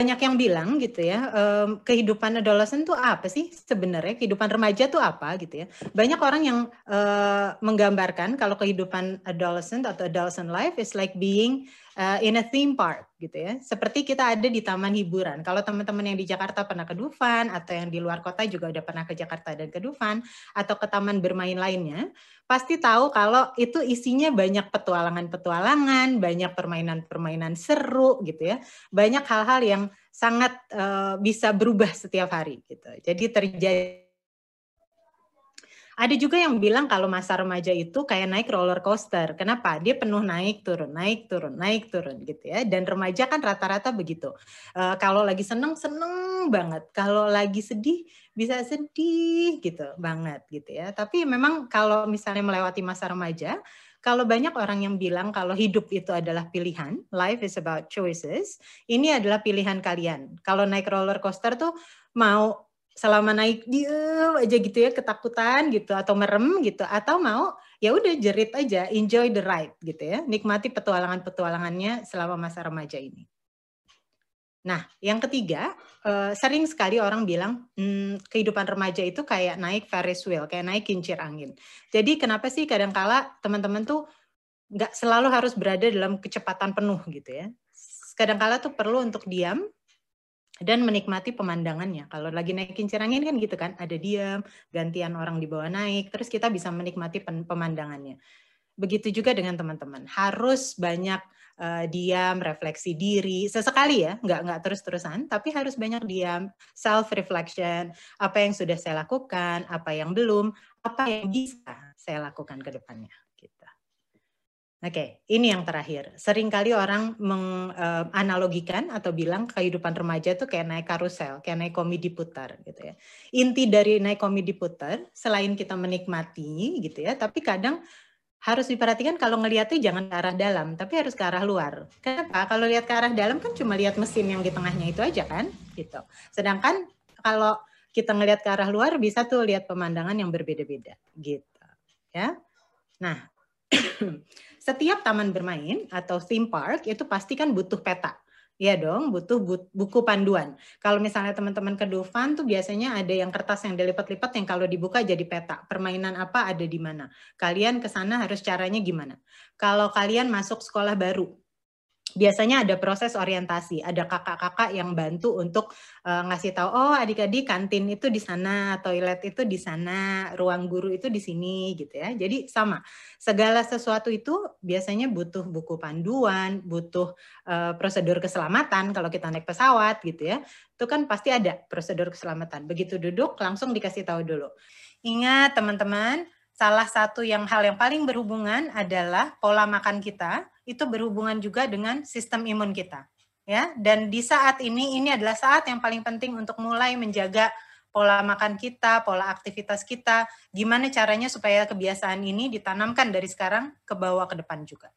banyak yang bilang gitu ya, um, kehidupan adolescent tuh apa sih sebenarnya? Kehidupan remaja tuh apa gitu ya? Banyak orang yang uh, menggambarkan kalau kehidupan adolescent atau adolescent life is like being uh, in a theme park gitu ya. Seperti kita ada di taman hiburan. Kalau teman-teman yang di Jakarta pernah ke Dufan atau yang di luar kota juga udah pernah ke Jakarta dan ke Dufan atau ke taman bermain lainnya, pasti tahu kalau itu isinya banyak petualangan-petualangan, banyak permainan-permainan seru gitu ya. Banyak hal-hal yang sangat uh, bisa berubah setiap hari gitu. Jadi terjadi ada juga yang bilang kalau masa remaja itu kayak naik roller coaster. Kenapa? Dia penuh naik turun, naik turun, naik turun gitu ya. Dan remaja kan rata-rata begitu. Uh, kalau lagi seneng seneng banget. Kalau lagi sedih bisa sedih gitu banget gitu ya. Tapi memang kalau misalnya melewati masa remaja, kalau banyak orang yang bilang kalau hidup itu adalah pilihan, life is about choices, ini adalah pilihan kalian. Kalau naik roller coaster tuh mau selama naik diem aja gitu ya ketakutan gitu atau merem gitu atau mau ya udah jerit aja enjoy the ride gitu ya nikmati petualangan-petualangannya selama masa remaja ini. Nah, yang ketiga, eh, sering sekali orang bilang hmm, kehidupan remaja itu kayak naik Ferris wheel, kayak naik kincir angin. Jadi kenapa sih kadang-kala teman-teman tuh nggak selalu harus berada dalam kecepatan penuh gitu ya. Kadang-kala tuh perlu untuk diam, dan menikmati pemandangannya. Kalau lagi naik kincir angin kan gitu kan, ada diam, gantian orang di bawah naik, terus kita bisa menikmati pemandangannya. Begitu juga dengan teman-teman, harus banyak uh, diam, refleksi diri, sesekali ya, nggak nggak terus-terusan, tapi harus banyak diam, self reflection, apa yang sudah saya lakukan, apa yang belum, apa yang bisa saya lakukan ke depannya. Oke, ini yang terakhir. Seringkali orang menganalogikan atau bilang kehidupan remaja itu kayak naik karusel, kayak naik komedi putar gitu ya. Inti dari naik komedi putar selain kita menikmati gitu ya, tapi kadang harus diperhatikan kalau ngelihatnya jangan ke arah dalam, tapi harus ke arah luar. Kenapa? Kalau lihat ke arah dalam kan cuma lihat mesin yang di tengahnya itu aja kan, gitu. Sedangkan kalau kita ngelihat ke arah luar bisa tuh lihat pemandangan yang berbeda-beda, gitu. Ya. Nah, setiap taman bermain atau theme park itu pasti kan butuh peta. Iya dong, butuh buku panduan. Kalau misalnya teman-teman ke Dufan tuh biasanya ada yang kertas yang dilipat-lipat yang kalau dibuka jadi peta. Permainan apa ada di mana. Kalian ke sana harus caranya gimana. Kalau kalian masuk sekolah baru, biasanya ada proses orientasi, ada kakak-kakak yang bantu untuk uh, ngasih tahu, oh adik-adik kantin itu di sana, toilet itu di sana, ruang guru itu di sini, gitu ya. Jadi sama, segala sesuatu itu biasanya butuh buku panduan, butuh uh, prosedur keselamatan kalau kita naik pesawat, gitu ya. Itu kan pasti ada prosedur keselamatan. Begitu duduk langsung dikasih tahu dulu. Ingat teman-teman, salah satu yang hal yang paling berhubungan adalah pola makan kita itu berhubungan juga dengan sistem imun kita ya dan di saat ini ini adalah saat yang paling penting untuk mulai menjaga pola makan kita, pola aktivitas kita, gimana caranya supaya kebiasaan ini ditanamkan dari sekarang ke bawah ke depan juga.